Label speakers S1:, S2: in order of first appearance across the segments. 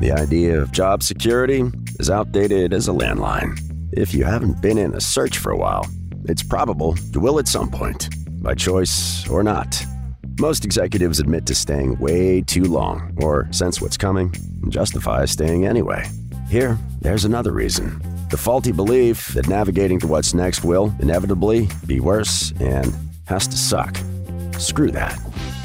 S1: The idea of job security is outdated as a landline. If you haven't been in a search for a while, it's probable you will at some point, by choice or not. Most executives admit to staying way too long, or sense what's coming, and justify staying anyway. Here, there's another reason the faulty belief that navigating to what's next will inevitably be worse and has to suck. Screw that.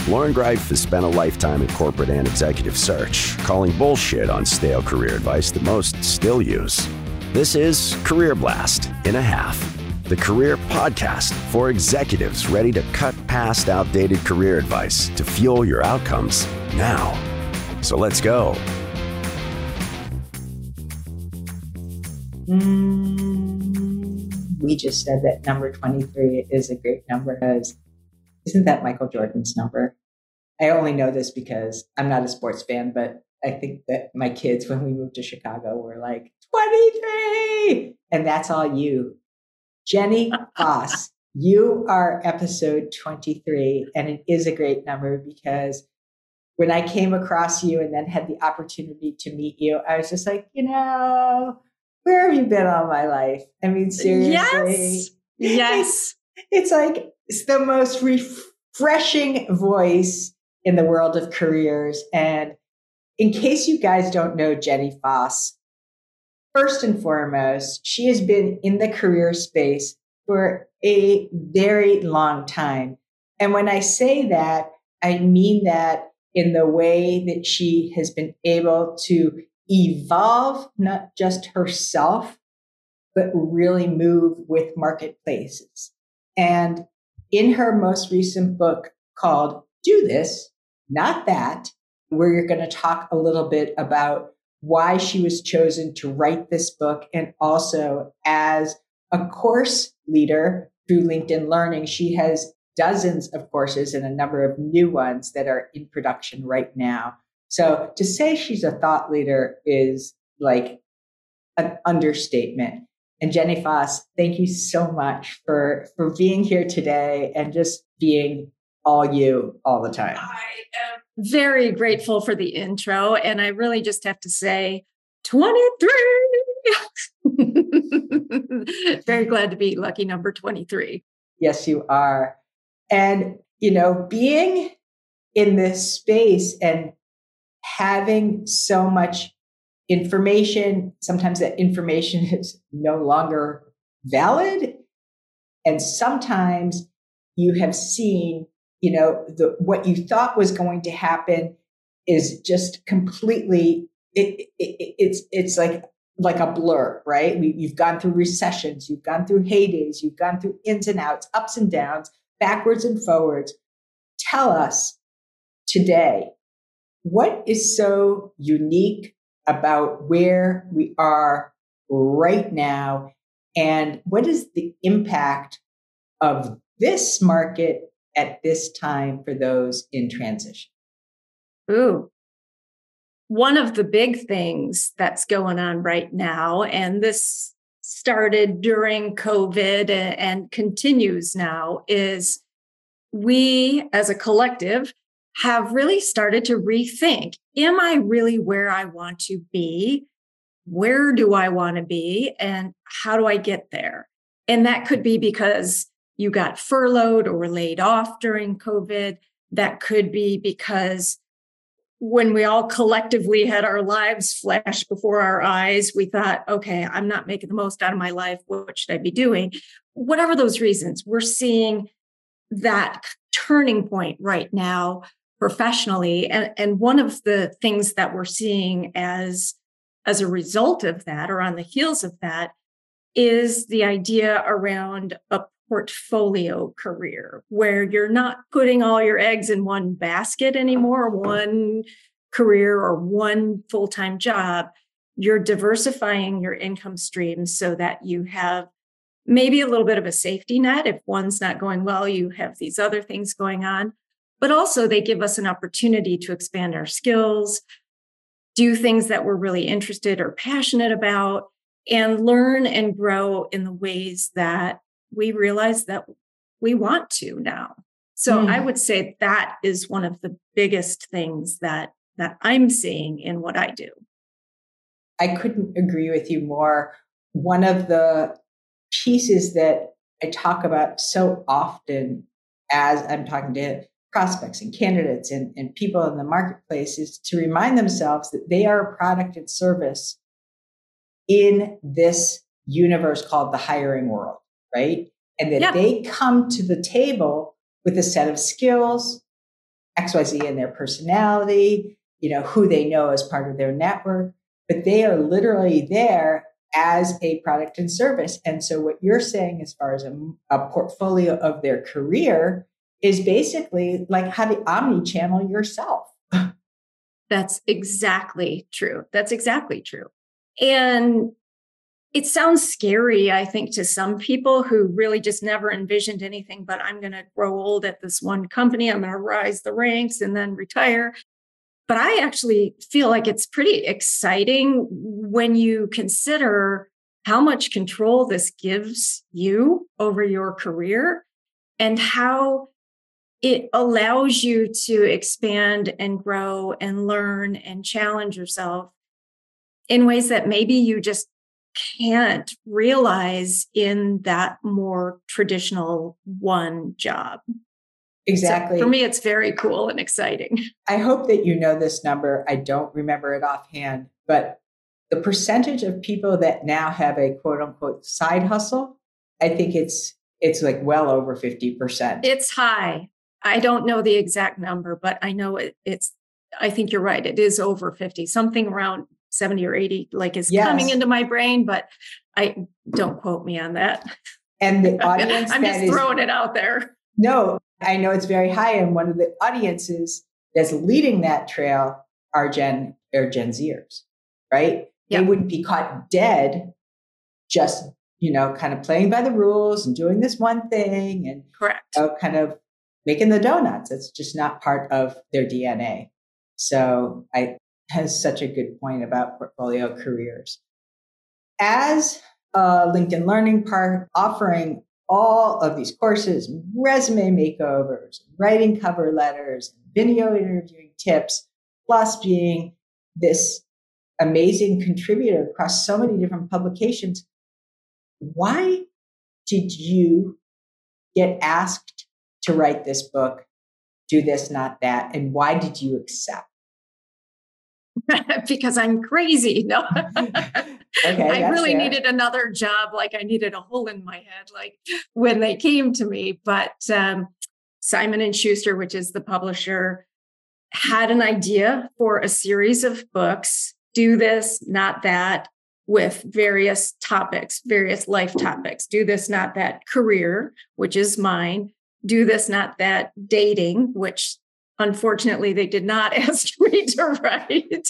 S1: Loren Greiff has spent a lifetime in corporate and executive search, calling bullshit on stale career advice that most still use. This is Career Blast in a Half, the career podcast for executives ready to cut past outdated career advice to fuel your outcomes now. So let's go.
S2: Mm, we just said that number 23 is a great number because isn't that Michael Jordan's number? I only know this because I'm not a sports fan, but I think that my kids, when we moved to Chicago, were like, 23! And that's all you. Jenny Foss, you are episode 23, and it is a great number because when I came across you and then had the opportunity to meet you, I was just like, you know, where have you been all my life? I mean, seriously.
S3: Yes. Yes.
S2: It's, it's like it's the most refreshing voice in the world of careers. And in case you guys don't know Jenny Foss, first and foremost, she has been in the career space for a very long time. And when I say that, I mean that in the way that she has been able to evolve not just herself, but really move with marketplaces. And in her most recent book called Do This, Not That, where you're going to talk a little bit about why she was chosen to write this book and also as a course leader through LinkedIn Learning, she has dozens of courses and a number of new ones that are in production right now so to say she's a thought leader is like an understatement. And Jenny Foss, thank you so much for for being here today and just being all you all the time.
S3: I am very grateful for the intro. And I really just have to say 23. very glad to be lucky number 23.
S2: Yes, you are. And, you know, being in this space and having so much information, sometimes that information is no longer valid. And sometimes you have seen, you know, the, what you thought was going to happen is just completely, it, it, it's, it's like, like a blur, right? We, you've gone through recessions, you've gone through heydays, you've gone through ins and outs, ups and downs, backwards and forwards. Tell us today what is so unique about where we are right now? And what is the impact of this market at this time for those in transition?
S3: Ooh. One of the big things that's going on right now, and this started during COVID and continues now, is we as a collective have really started to rethink Am I really where I want to be? Where do I want to be? And how do I get there? And that could be because you got furloughed or laid off during COVID. That could be because when we all collectively had our lives flash before our eyes, we thought, okay, I'm not making the most out of my life. What should I be doing? Whatever those reasons, we're seeing that turning point right now professionally and and one of the things that we're seeing as as a result of that or on the heels of that is the idea around a portfolio career where you're not putting all your eggs in one basket anymore one career or one full-time job. You're diversifying your income streams so that you have maybe a little bit of a safety net if one's not going well you have these other things going on. But also they give us an opportunity to expand our skills, do things that we're really interested or passionate about, and learn and grow in the ways that we realize that we want to now. So mm. I would say that is one of the biggest things that that I'm seeing in what I do.
S2: I couldn't agree with you more. One of the pieces that I talk about so often as I'm talking to prospects and candidates and, and people in the marketplace is to remind themselves that they are a product and service in this universe called the hiring world, right? And that they come to the table with a set of skills, XYZ in their personality, you know, who they know as part of their network, but they are literally there as a product and service. And so what you're saying as far as a, a portfolio of their career is basically like how to omni-channel yourself.
S3: That's exactly true. That's exactly true. And it sounds scary, I think, to some people who really just never envisioned anything but I'm going to grow old at this one company, I'm going to rise the ranks and then retire. But I actually feel like it's pretty exciting when you consider how much control this gives you over your career and how it allows you to expand and grow and learn and challenge yourself in ways that maybe you just can't realize in that more traditional one job.
S2: Exactly.
S3: So for me, it's very cool and exciting.
S2: I hope that you know this number. I don't remember it offhand, but the percentage of people that now have a quote unquote side hustle, I think it's it's like well over 50%.
S3: It's high. I don't know the exact number, but I know it, it's, I think you're right. It is over 50, something around 70 or 80, like is yes. coming into my brain, but I don't quote me on that.
S2: And the audience,
S3: I'm just throwing it out there.
S2: No, I know it's very high. And one of the audiences that's leading that trail are Gen or Gen Zers, right? Yep. They wouldn't be caught dead just, you know, kind of playing by the rules and doing this one thing and
S3: correct.
S2: You know, kind of making the donuts. It's just not part of their DNA. So I has such a good point about portfolio careers. As a LinkedIn Learning Park offering all of these courses, resume makeovers, writing cover letters, video interviewing tips, plus being this amazing contributor across so many different publications. Why did you get asked to write this book, do this, not that? And why did you accept?
S3: because I'm crazy. No. okay, I really fair. needed another job. Like I needed a hole in my head, like when they came to me. But um, Simon and Schuster, which is the publisher, had an idea for a series of books. Do this, not that, with various topics, various life topics. Do this, not that. Career, which is mine do this, not that dating, which unfortunately they did not ask me to write.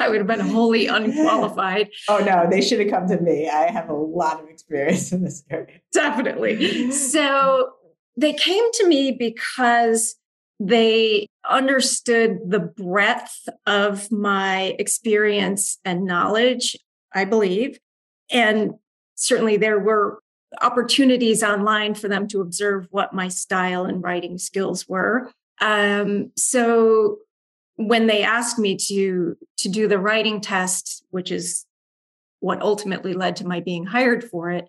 S3: I would have been wholly unqualified.
S2: Oh no, they should have come to me. I have a lot of experience in this area.
S3: Definitely. So they came to me because they understood the breadth of my experience and knowledge, I believe. And certainly there were opportunities online for them to observe what my style and writing skills were. Um, so when they asked me to to do the writing test, which is what ultimately led to my being hired for it,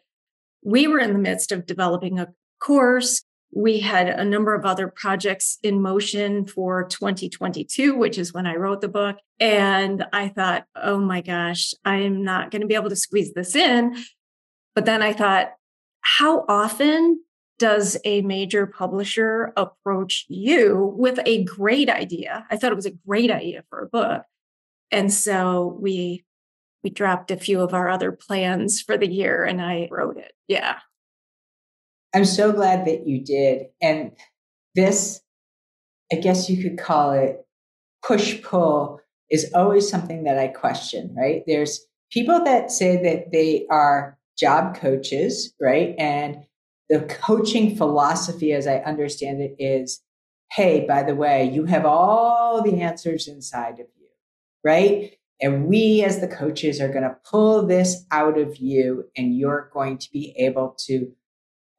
S3: we were in the midst of developing a course. We had a number of other projects in motion for 2022, which is when I wrote the book. And I thought, oh my gosh, I'm not going to be able to squeeze this in. But then I thought, how often does a major publisher approach you with a great idea? I thought it was a great idea for a book. And so we we dropped a few of our other plans for the year and I wrote it. Yeah.
S2: I'm so glad that you did. And this, I guess you could call it push pull, is always something that I question, right? There's people that say that they are job coaches, right? And the coaching philosophy, as I understand it, is hey, by the way, you have all the answers inside of you, right? And we, as the coaches, are going to pull this out of you, and you're going to be able to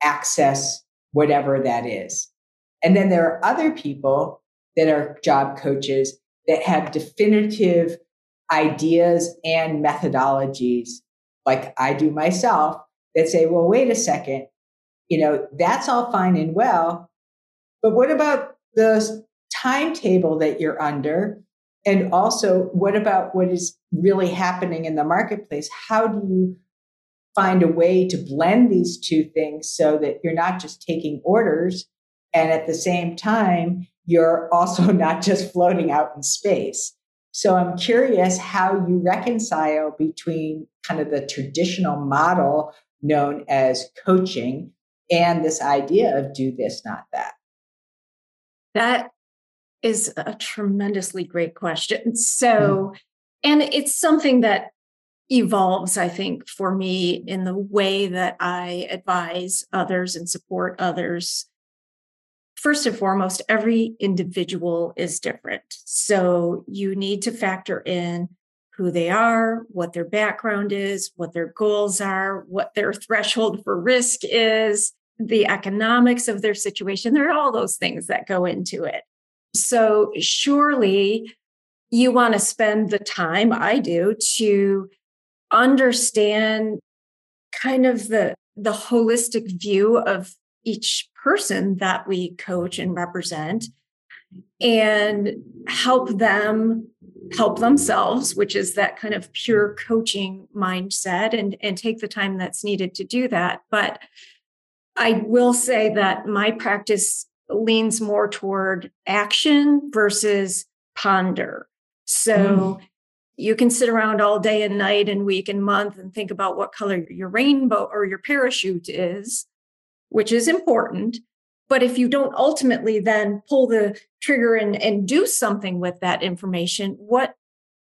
S2: access whatever that is. And then there are other people that are job coaches that have definitive ideas and methodologies like I do myself that say, well, wait a second, you know, that's all fine and well. But what about the timetable that you're under? And also, what about what is really happening in the marketplace? How do you find a way to blend these two things so that you're not just taking orders and at the same time, you're also not just floating out in space? So I'm curious how you reconcile between kind of the traditional model known as coaching and this idea of do this, not that.
S3: That is a tremendously great question. So, mm. and it's something that evolves, I think, for me in the way that I advise others and support others first and foremost, every individual is different. So you need to factor in who they are, what their background is, what their goals are, what their threshold for risk is, the economics of their situation. There are all those things that go into it. So surely you want to spend the time, I do, to understand kind of the the holistic view of each person that we coach and represent and help them help themselves which is that kind of pure coaching mindset and and take the time that's needed to do that but i will say that my practice leans more toward action versus ponder so mm. you can sit around all day and night and week and month and think about what color your rainbow or your parachute is which is important. But if you don't ultimately then pull the trigger and, and do something with that information, what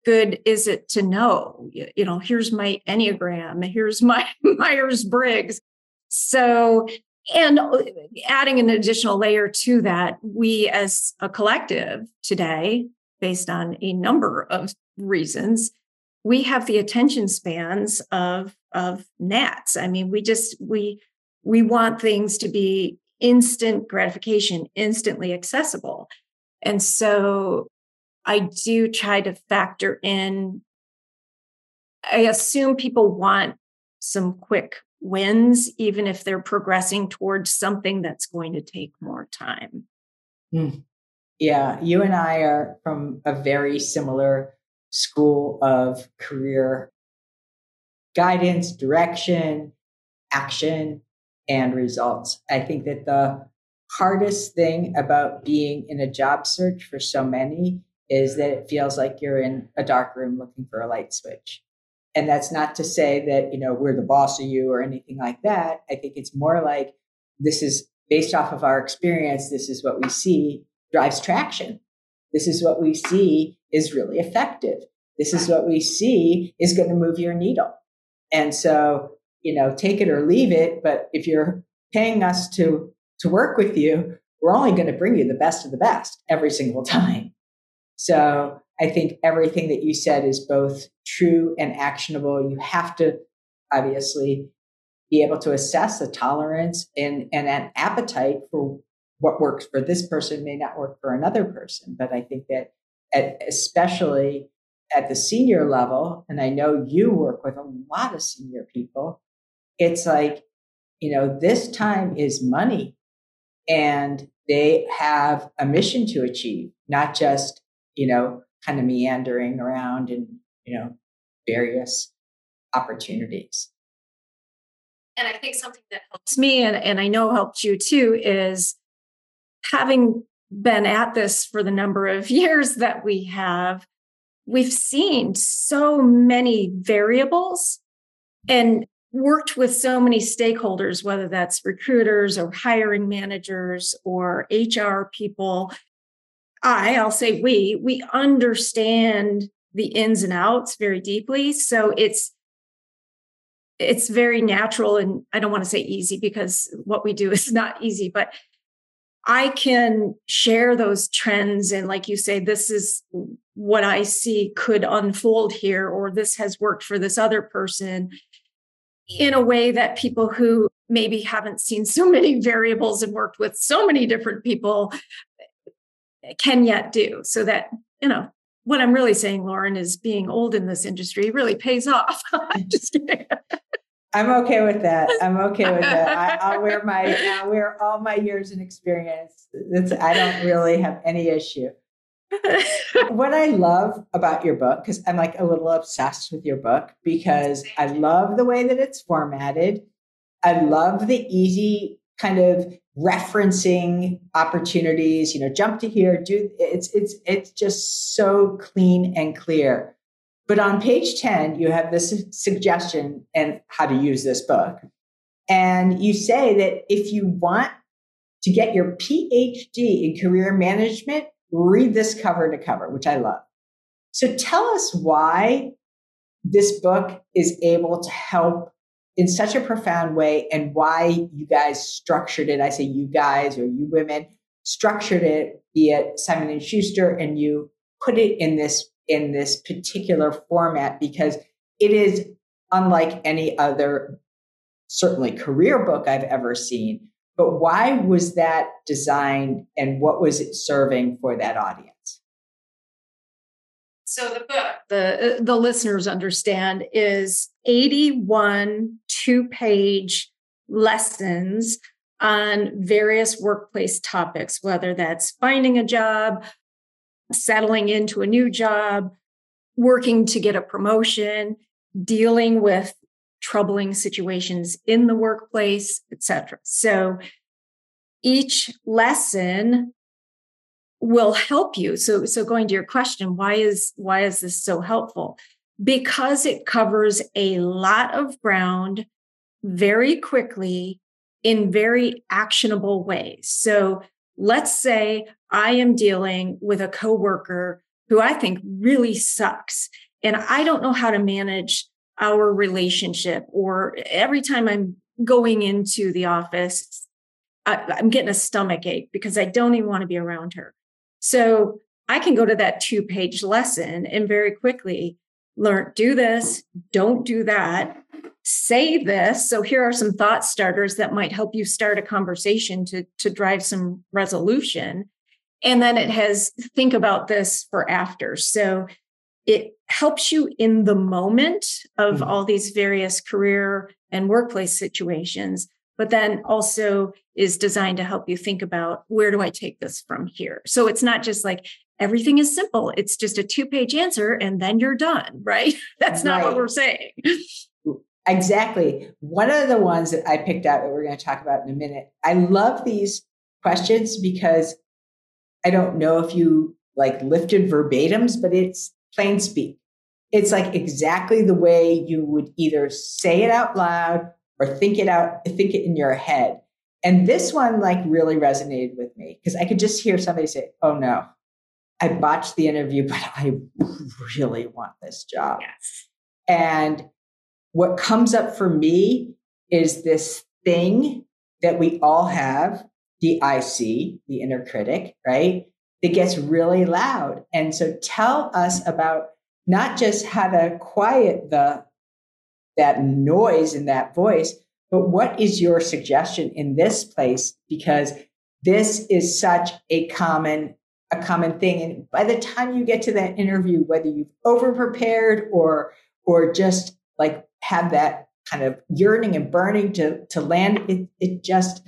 S3: good is it to know? You know, here's my Enneagram, here's my Myers Briggs. So, and uh, adding an additional layer to that, we as a collective today, based on a number of reasons, we have the attention spans of of gnats. I mean, we just we we want things to be instant gratification, instantly accessible. And so I do try to factor in, I assume people want some quick wins, even if they're progressing towards something that's going to take more time.
S2: Mm. Yeah, you and I are from a very similar school of career guidance, direction, action and results. I think that the hardest thing about being in a job search for so many is that it feels like you're in a dark room looking for a light switch. And that's not to say that, you know, we're the boss of you or anything like that. I think it's more like this is based off of our experience, this is what we see drives traction. This is what we see is really effective. This is what we see is going to move your needle. And so you know, take it or leave it. But if you're paying us to to work with you, we're only going to bring you the best of the best every single time. So I think everything that you said is both true and actionable. You have to obviously be able to assess a tolerance and, and an appetite for what works for this person may not work for another person. But I think that at, especially at the senior level, and I know you work with a lot of senior people, it's like, you know, this time is money and they have a mission to achieve, not just, you know, kind of meandering around in, you know, various opportunities.
S3: And I think something that helps me and, and I know helped you too is having been at this for the number of years that we have, we've seen so many variables and worked with so many stakeholders, whether that's recruiters or hiring managers or HR people. I, I'll say we, we understand the ins and outs very deeply. So it's, it's very natural and I don't want to say easy because what we do is not easy, but I can share those trends and like you say this is what I see could unfold here or this has worked for this other person in a way that people who maybe haven't seen so many variables and worked with so many different people can yet do so that you know what I'm really saying, Loren, is being old in this industry really pays off. i'm just kidding.
S2: I'm okay with that. I'm okay with that. I, will wear my, I'll wear all my years and experience. It's, I don't really have any issue. what I love about your book, because I'm like a little obsessed with your book, because I love the way that it's formatted. I love the easy kind of referencing opportunities, you know, jump to here, do it's it's it's just so clean and clear. But on page 10, you have this suggestion and how to use this book. And you say that if you want to get your PhD in career management, read this cover to cover, which I love. So tell us why this book is able to help in such a profound way and why you guys structured it. I say you guys or you women structured it, be it Simon and Schuster, and you put it in this in this particular format because it is unlike any other, certainly career book I've ever seen. But why was that designed and what was it serving for that audience?
S3: So the book, the uh, the listeners understand, is 81 two-page lessons on various workplace topics, whether that's finding a job, settling into a new job, working to get a promotion, dealing with troubling situations in the workplace, etc. So each lesson will help you. So so going to your question, why is why is this so helpful? Because it covers a lot of ground very quickly in very actionable ways. So let's say I am dealing with a coworker who I think really sucks and I don't know how to manage our relationship or every time I'm going into the office I, am getting a stomach ache because I don't even want to be around her. So I can go to that two page lesson and very quickly learn do this, don't do that, say this. So here are some thought starters that might help you start a conversation to, to drive some resolution. And then it has think about this for after. So it helps you in the moment of mm-hmm. all these various career and workplace situations, but then also is designed to help you think about where do I take this from here? So it's not just like everything is simple, it's just a two page answer and then you're done, right? That's not right. what we're saying.
S2: Exactly. One of the ones that I picked out that we're going to talk about in a minute. I love these questions because I don't know if you like lifted verbatims, but it's plain speak. It's like exactly the way you would either say it out loud or think it out, think it in your head. And this one like really resonated with me because I could just hear somebody say, "Oh no, I botched the interview, but I really want this job."
S3: Yes.
S2: And what comes up for me is this thing that we all have, the IC, the inner critic, right? That gets really loud. And so tell us about not just how to quiet the that noise in that voice, but what is your suggestion in this place? Because this is such a common a common thing. And by the time you get to that interview, whether you've over prepared or or just like have that kind of yearning and burning to to land, it it just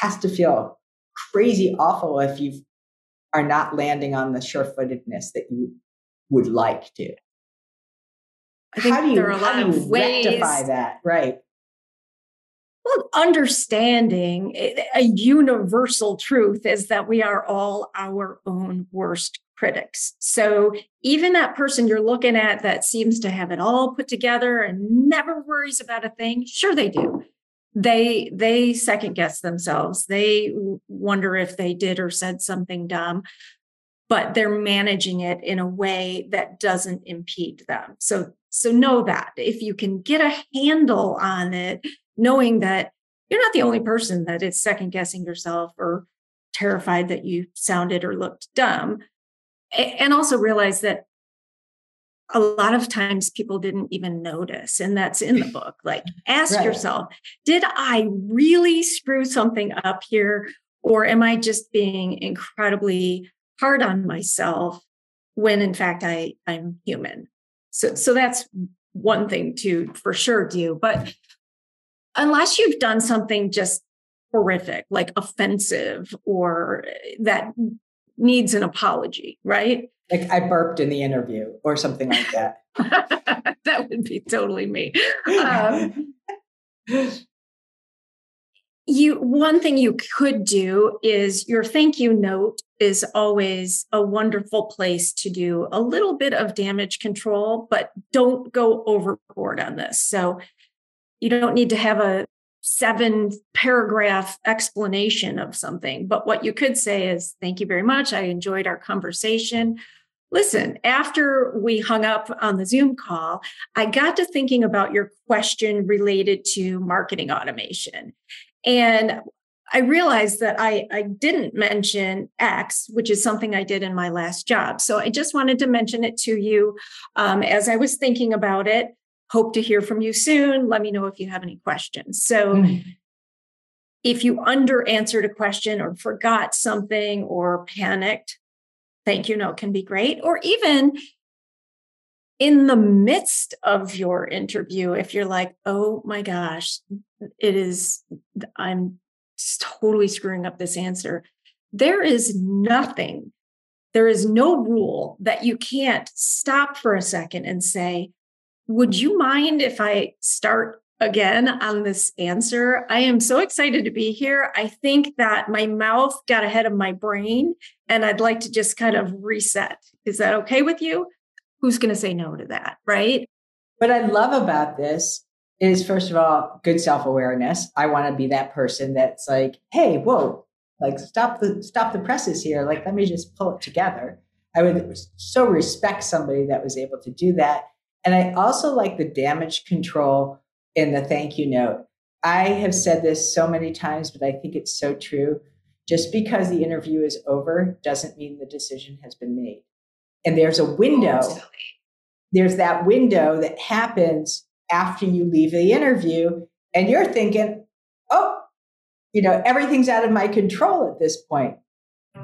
S2: has to feel crazy awful if you are not landing on the sure-footedness that you would like to. How do you, there are a lot of ways rectify that? Right.
S3: Well, understanding eh, a universal truth is that we are all our own worst critics. So even that person you're looking at that seems to have it all put together and never worries about a thing, sure they do. They they second guess themselves. They wonder if they did or said something dumb, but they're managing it in a way that doesn't impede them. So so know that if you can get a handle on it, knowing that you're not the only person that is second guessing yourself or terrified that you sounded or looked dumb and also realize that a lot of times people didn't even notice and that's in the book like ask right. yourself did i really screw something up here or am i just being incredibly hard on myself when in fact I, I'm human. So, so that's one thing to for sure do. But unless you've done something just horrific, like offensive or that needs an apology, right?
S2: Like I burped in the interview or something like that.
S3: that would be totally me. Um, you one thing you could do is your thank you note is always a wonderful place to do a little bit of damage control but don't go overboard on this. So you don't need to have a seven paragraph explanation of something but what you could say is thank you very much. I enjoyed our conversation. Listen after we hung up on the zoom call i got to thinking about your question related to marketing automation and I realized that I, I didn't mention X, which is something I did in my last job. So I just wanted to mention it to you um, as I was thinking about it. Hope to hear from you soon. Let me know if you have any questions. So, mm. if you under answered a question or forgot something or panicked, thank you note can be great. Or even in the midst of your interview, if you're like, oh my gosh, it is, I'm totally screwing up this answer. There is nothing, there is no rule that you can't stop for a second and say, Would you mind if I start again on this answer? I am so excited to be here. I think that my mouth got ahead of my brain and I'd like to just kind of reset. Is that okay with you? Who's going to say no to that? Right.
S2: What I love about this is first of all good self-awareness. I want to be that person that's like hey whoa like stop the stop the presses here. Like let me just pull it together. I would so respect somebody that was able to do that. And i also like the damage control in the thank you note. I have said this so many times but i think it's so true. Just because the interview is over doesn't mean the decision has been made. And there's a window. There's that window that happens after you leave the interview and you're thinking, oh, you know, everything's out of my control at this point.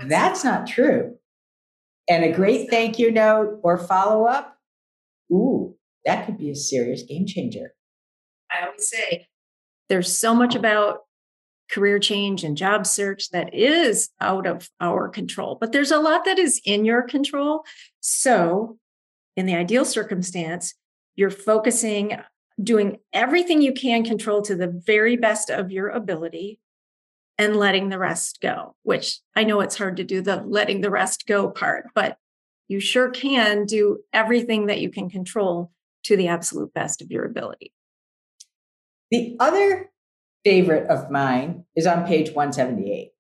S2: That's not true. And a great thank you note or follow up, ooh, that could be a serious game changer.
S3: I always say there's so much about career change and job search that is out of our control, but there's a lot that is in your control. So, in the ideal circumstance, you're focusing doing everything you can control to the very best of your ability and letting the rest go, which I know it's hard to do the letting the rest go part, but you sure can do everything that you can control to the absolute best of your ability.
S2: The other favorite of mine is on page 178.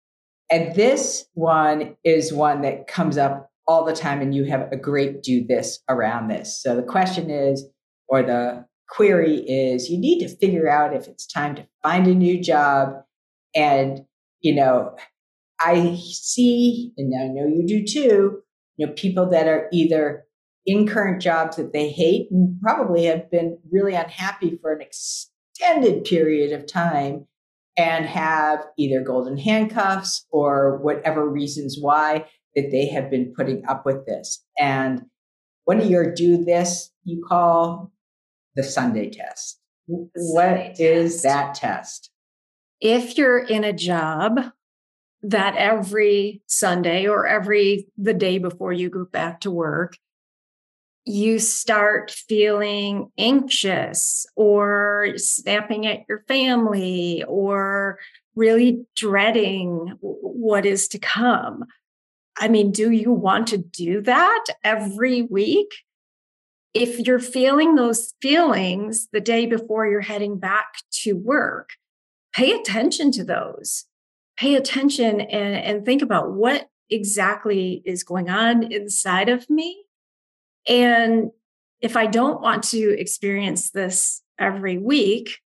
S2: And this one is one that comes up all the time, and you have a great do this around this. So the question is, or the query is you need to figure out if it's time to find a new job. And, you know, I see, and I know you do too, you know, people that are either in current jobs that they hate and probably have been really unhappy for an extended period of time and have either golden handcuffs or whatever reasons why that they have been putting up with this. And one of your do this you call the Sunday test. The what Sunday is test. that test?
S3: If you're in a job that every Sunday or every the day before you go back to work, you start feeling anxious or snapping at your family or really dreading what is to come. I mean, do you want to do that every week? If you're feeling those feelings the day before you're heading back to work, pay attention to those. Pay attention and, and think about what exactly is going on inside of me. And if I don't want to experience this every week,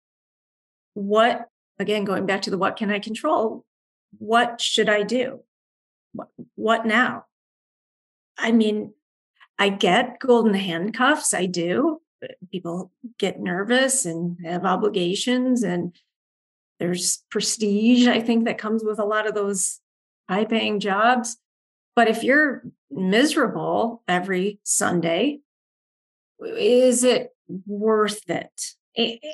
S3: what, again, going back to the what can I control, what should I do? What, what now? I mean, I get golden handcuffs. I do. People get nervous and have obligations, and there's prestige, I think, that comes with a lot of those high paying jobs. But if you're miserable every Sunday, is it worth it?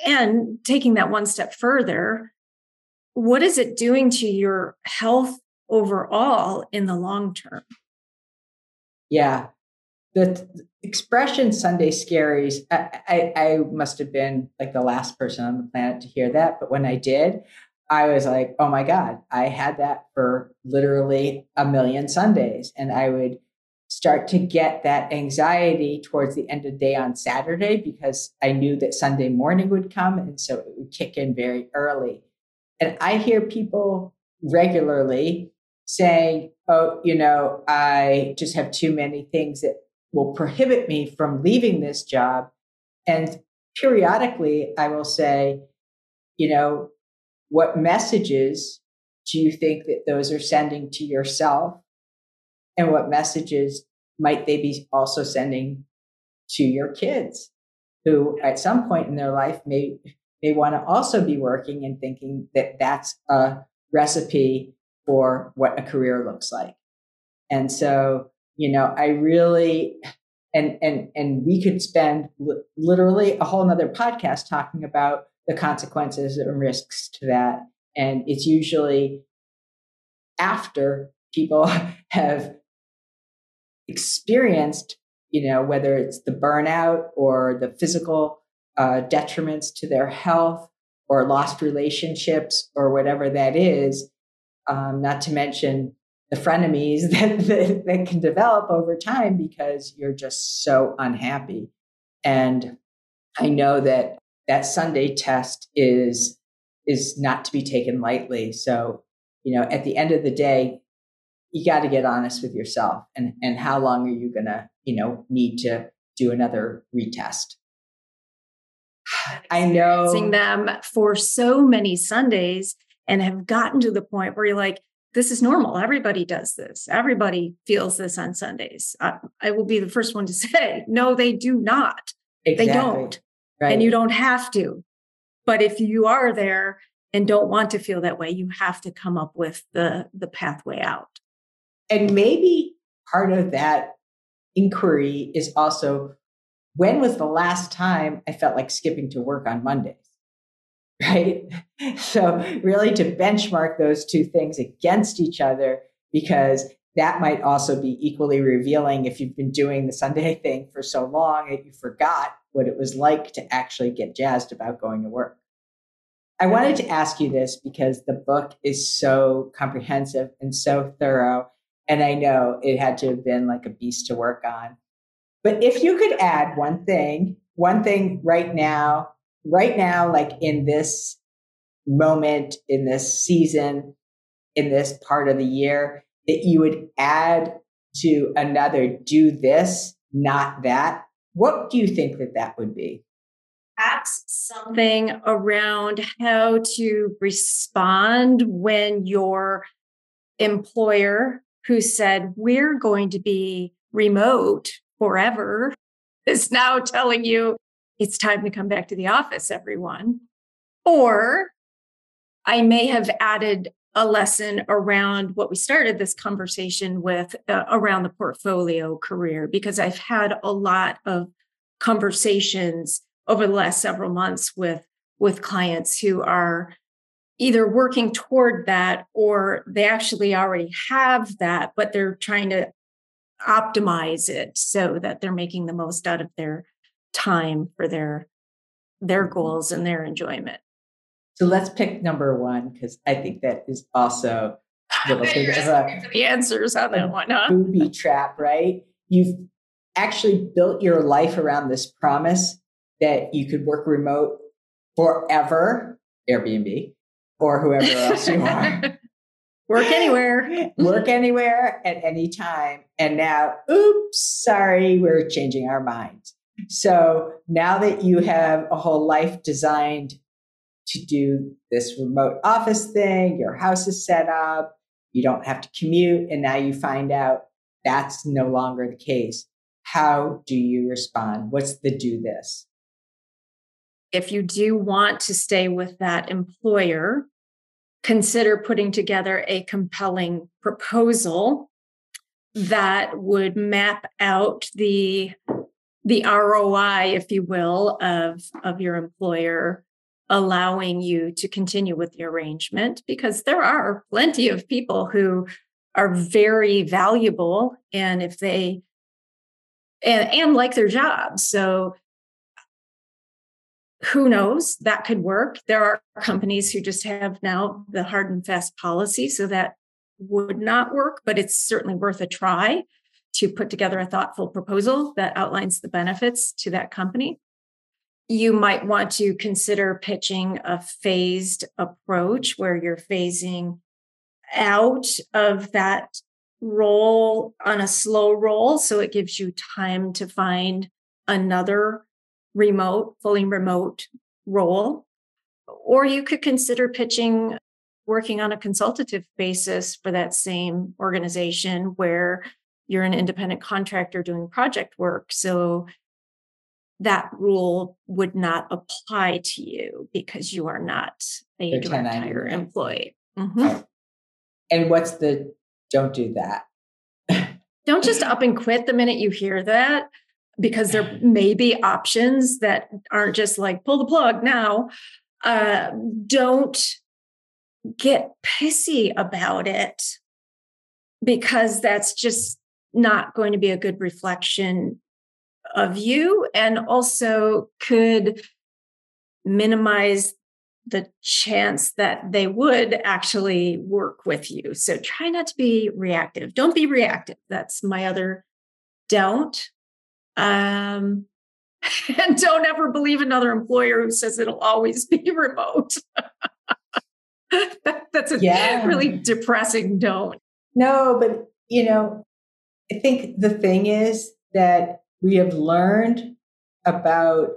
S3: And taking that one step further, what is it doing to your health overall in the long term?
S2: Yeah. The expression Sunday scaries, I, I, I, must have been like the last person on the planet to hear that. But when I did, I was like, oh my God, I had that for literally a million Sundays. And I would start to get that anxiety towards the end of the day on Saturday because I knew that Sunday morning would come. And so it would kick in very early. And I hear people regularly saying, oh, you know, I just have too many things that will prohibit me from leaving this job. And periodically, I will say, you know, what messages do you think that those are sending to yourself? And what messages might they be also sending to your kids who at some point in their life may may want to also be working and thinking that that's a recipe for what a career looks like. And so, you know, I really and and and we could spend li- literally a whole nother podcast talking about the consequences and risks to that. And it's usually after people have experienced, you know, whether it's the burnout or the physical uh, detriments to their health or lost relationships or whatever that is, um, not to mention the frenemies that, that, that can develop over time because you're just so unhappy. And I know that that Sunday test is is not to be taken lightly. So, you know, at the end of the day, you got to get honest with yourself and and how long are you going to, you know, need to do another retest. I know seeing
S3: them for so many Sundays and have gotten to the point where you're like, this is normal. Everybody does this. Everybody feels this on Sundays. I, I will be the first one to say, no, they do not. Exactly. They don't. Right. And you don't have to. But if you are there and don't want to feel that way, you have to come up with the, the pathway out.
S2: And maybe part of that inquiry is also when was the last time I felt like skipping to work on Mondays? Right. So, really to benchmark those two things against each other, because that might also be equally revealing if you've been doing the Sunday thing for so long that you forgot what it was like to actually get jazzed about going to work. I wanted to ask you this because the book is so comprehensive and so thorough. And I know it had to have been like a beast to work on. But if you could add one thing, one thing right now, right now, like in this moment, in this season, in this part of the year, that you would add to another do this, not that, what do you think that that would be?
S3: Perhaps something around how to respond when your employer, who said, We're going to be remote forever, is now telling you it's time to come back to the office, everyone. Or I may have added a lesson around what we started this conversation with uh, around the portfolio career because I've had a lot of conversations over the last several months with with clients who are either working toward that or they actually already have that but they're trying to optimize it so that they're making the most out of their time for their their mm-hmm. goals and their enjoyment
S2: so let's pick number one because I think that is also a little bit of a
S3: the answers on that one, huh?
S2: Booby trap, right? You've actually built your life around this promise that you could work remote forever, Airbnb, or whoever else you are.
S3: work anywhere.
S2: work anywhere at any time. And now, oops, sorry, we're changing our minds. So now that you have a whole life designed to do this remote office thing. Your house is set up. You don't have to commute. And now you find out that's no longer the case. How do you respond? What's the do this?
S3: If you do want to stay with that employer, consider putting together a compelling proposal that would map out the the ROI, if you will, of, of your employer, allowing you to continue with the arrangement because there are plenty of people who are very valuable and if they and, and like their jobs. So who knows? That could work. There are companies who just have now the hard and fast policy so that would not work but it's certainly worth a try to put together a thoughtful proposal that outlines the benefits to that company. You might want to consider pitching a phased approach where you're phasing out of that role on a slow roll. So it gives you time to find another remote, fully remote role. Or you could consider pitching working on a consultative basis for that same organization where you're an independent contractor doing project work. So that rule would not apply to you because you are not a direct hire employee. Mm-hmm.
S2: And what's the don't do that?
S3: don't just up and quit the minute you hear that because there may be options that aren't just like pull the plug now. Uh, don't get pissy about it because that's just not going to be a good reflection of you and also could minimize the chance that they would actually work with you. So try not to be reactive. Don't be reactive. That's my other don't. Um, and don't ever believe another employer who says it'll always be remote. That's a yeah. really depressing don't.
S2: No, but you know, I think the thing is that we have learned about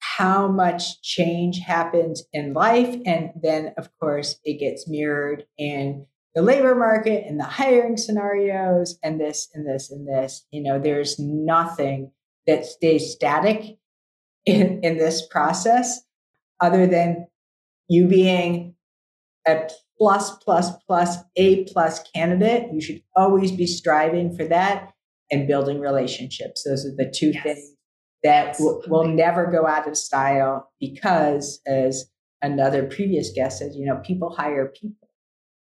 S2: how much change happens in life. And then, of course, it gets mirrored in the labor market and the hiring scenarios and this and this and this. You know, there's nothing that stays static in, in this process other than you being a plus, plus, plus, A plus candidate. You should always be striving for that and building relationships. Those are the two yes. things that w- will never go out of style because, as another previous guest said, you know, people hire people.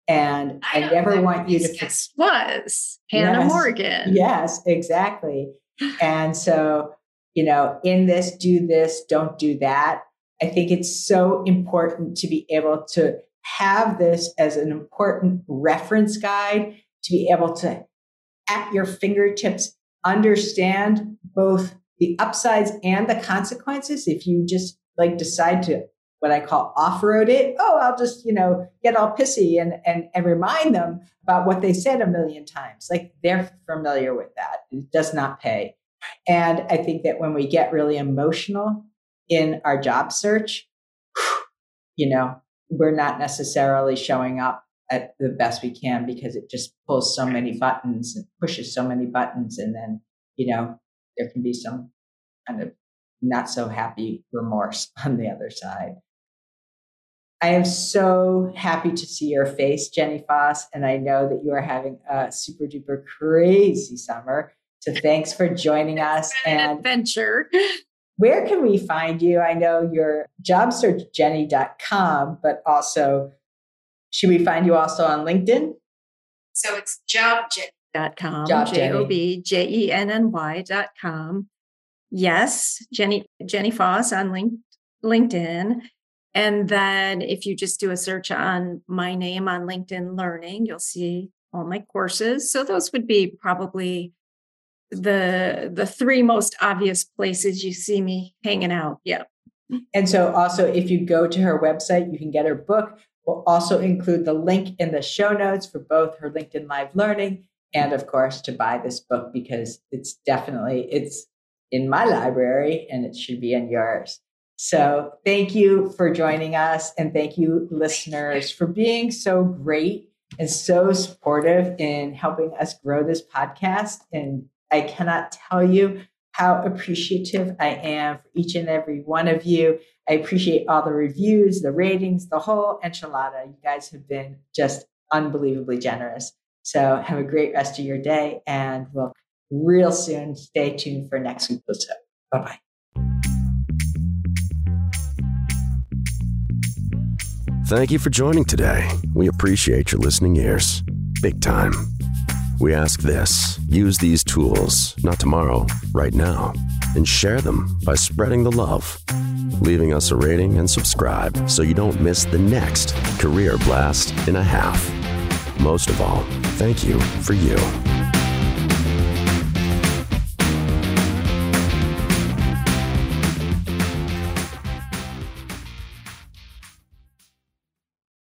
S2: And I, I never want you to.
S3: Guest was Hannah yes, Morgan.
S2: Yes, exactly. and so, you know, in this, do this, don't do that. I think it's so important to be able to have this as an important reference guide to be able to, at your fingertips, understand both the upsides and the consequences. If you just like decide to what I call off-road it, oh, I'll just, you know, get all pissy and, and, and remind them about what they said a million times. Like they're familiar with that. It does not pay. And I think that when we get really emotional in our job search, you know, we're not necessarily showing up at the best we can because it just pulls so many buttons and pushes so many buttons. And then, you know, there can be some kind of not so happy remorse on the other side. I am so happy to see your face, Jenny Foss, and I know that you are having a super duper crazy summer. So thanks for joining us
S3: and adventure.
S2: Where can we find you? I know you're jobsearchjenny.com, but also should we find you also on LinkedIn?
S3: So it's jobjenny.com, J O B J E N N Y.com. Yes, Jenny Jenny Foss on link, LinkedIn. And then if you just do a search on my name on LinkedIn Learning, you'll see all my courses. So those would be probably the the three most obvious places you see me hanging out. Yeah.
S2: And so also if you go to her website, you can get her book. We'll also include the link in the show notes for both her LinkedIn Live Learning and of course to buy this book because it's definitely it's in my library and it should be in yours. So thank you for joining us and thank you listeners for being so great and so supportive in helping us grow this podcast and I cannot tell you how appreciative I am for each and every one of you. I appreciate all the reviews, the ratings, the whole enchilada. You guys have been just unbelievably generous. So have a great rest of your day and we'll real soon stay tuned for next week's episode. Bye bye.
S1: Thank you for joining today. We appreciate your listening ears. Big time. We ask this use these tools, not tomorrow, right now, and share them by spreading the love, leaving us a rating and subscribe so you don't miss the next career blast in a half. Most of all, thank you for you.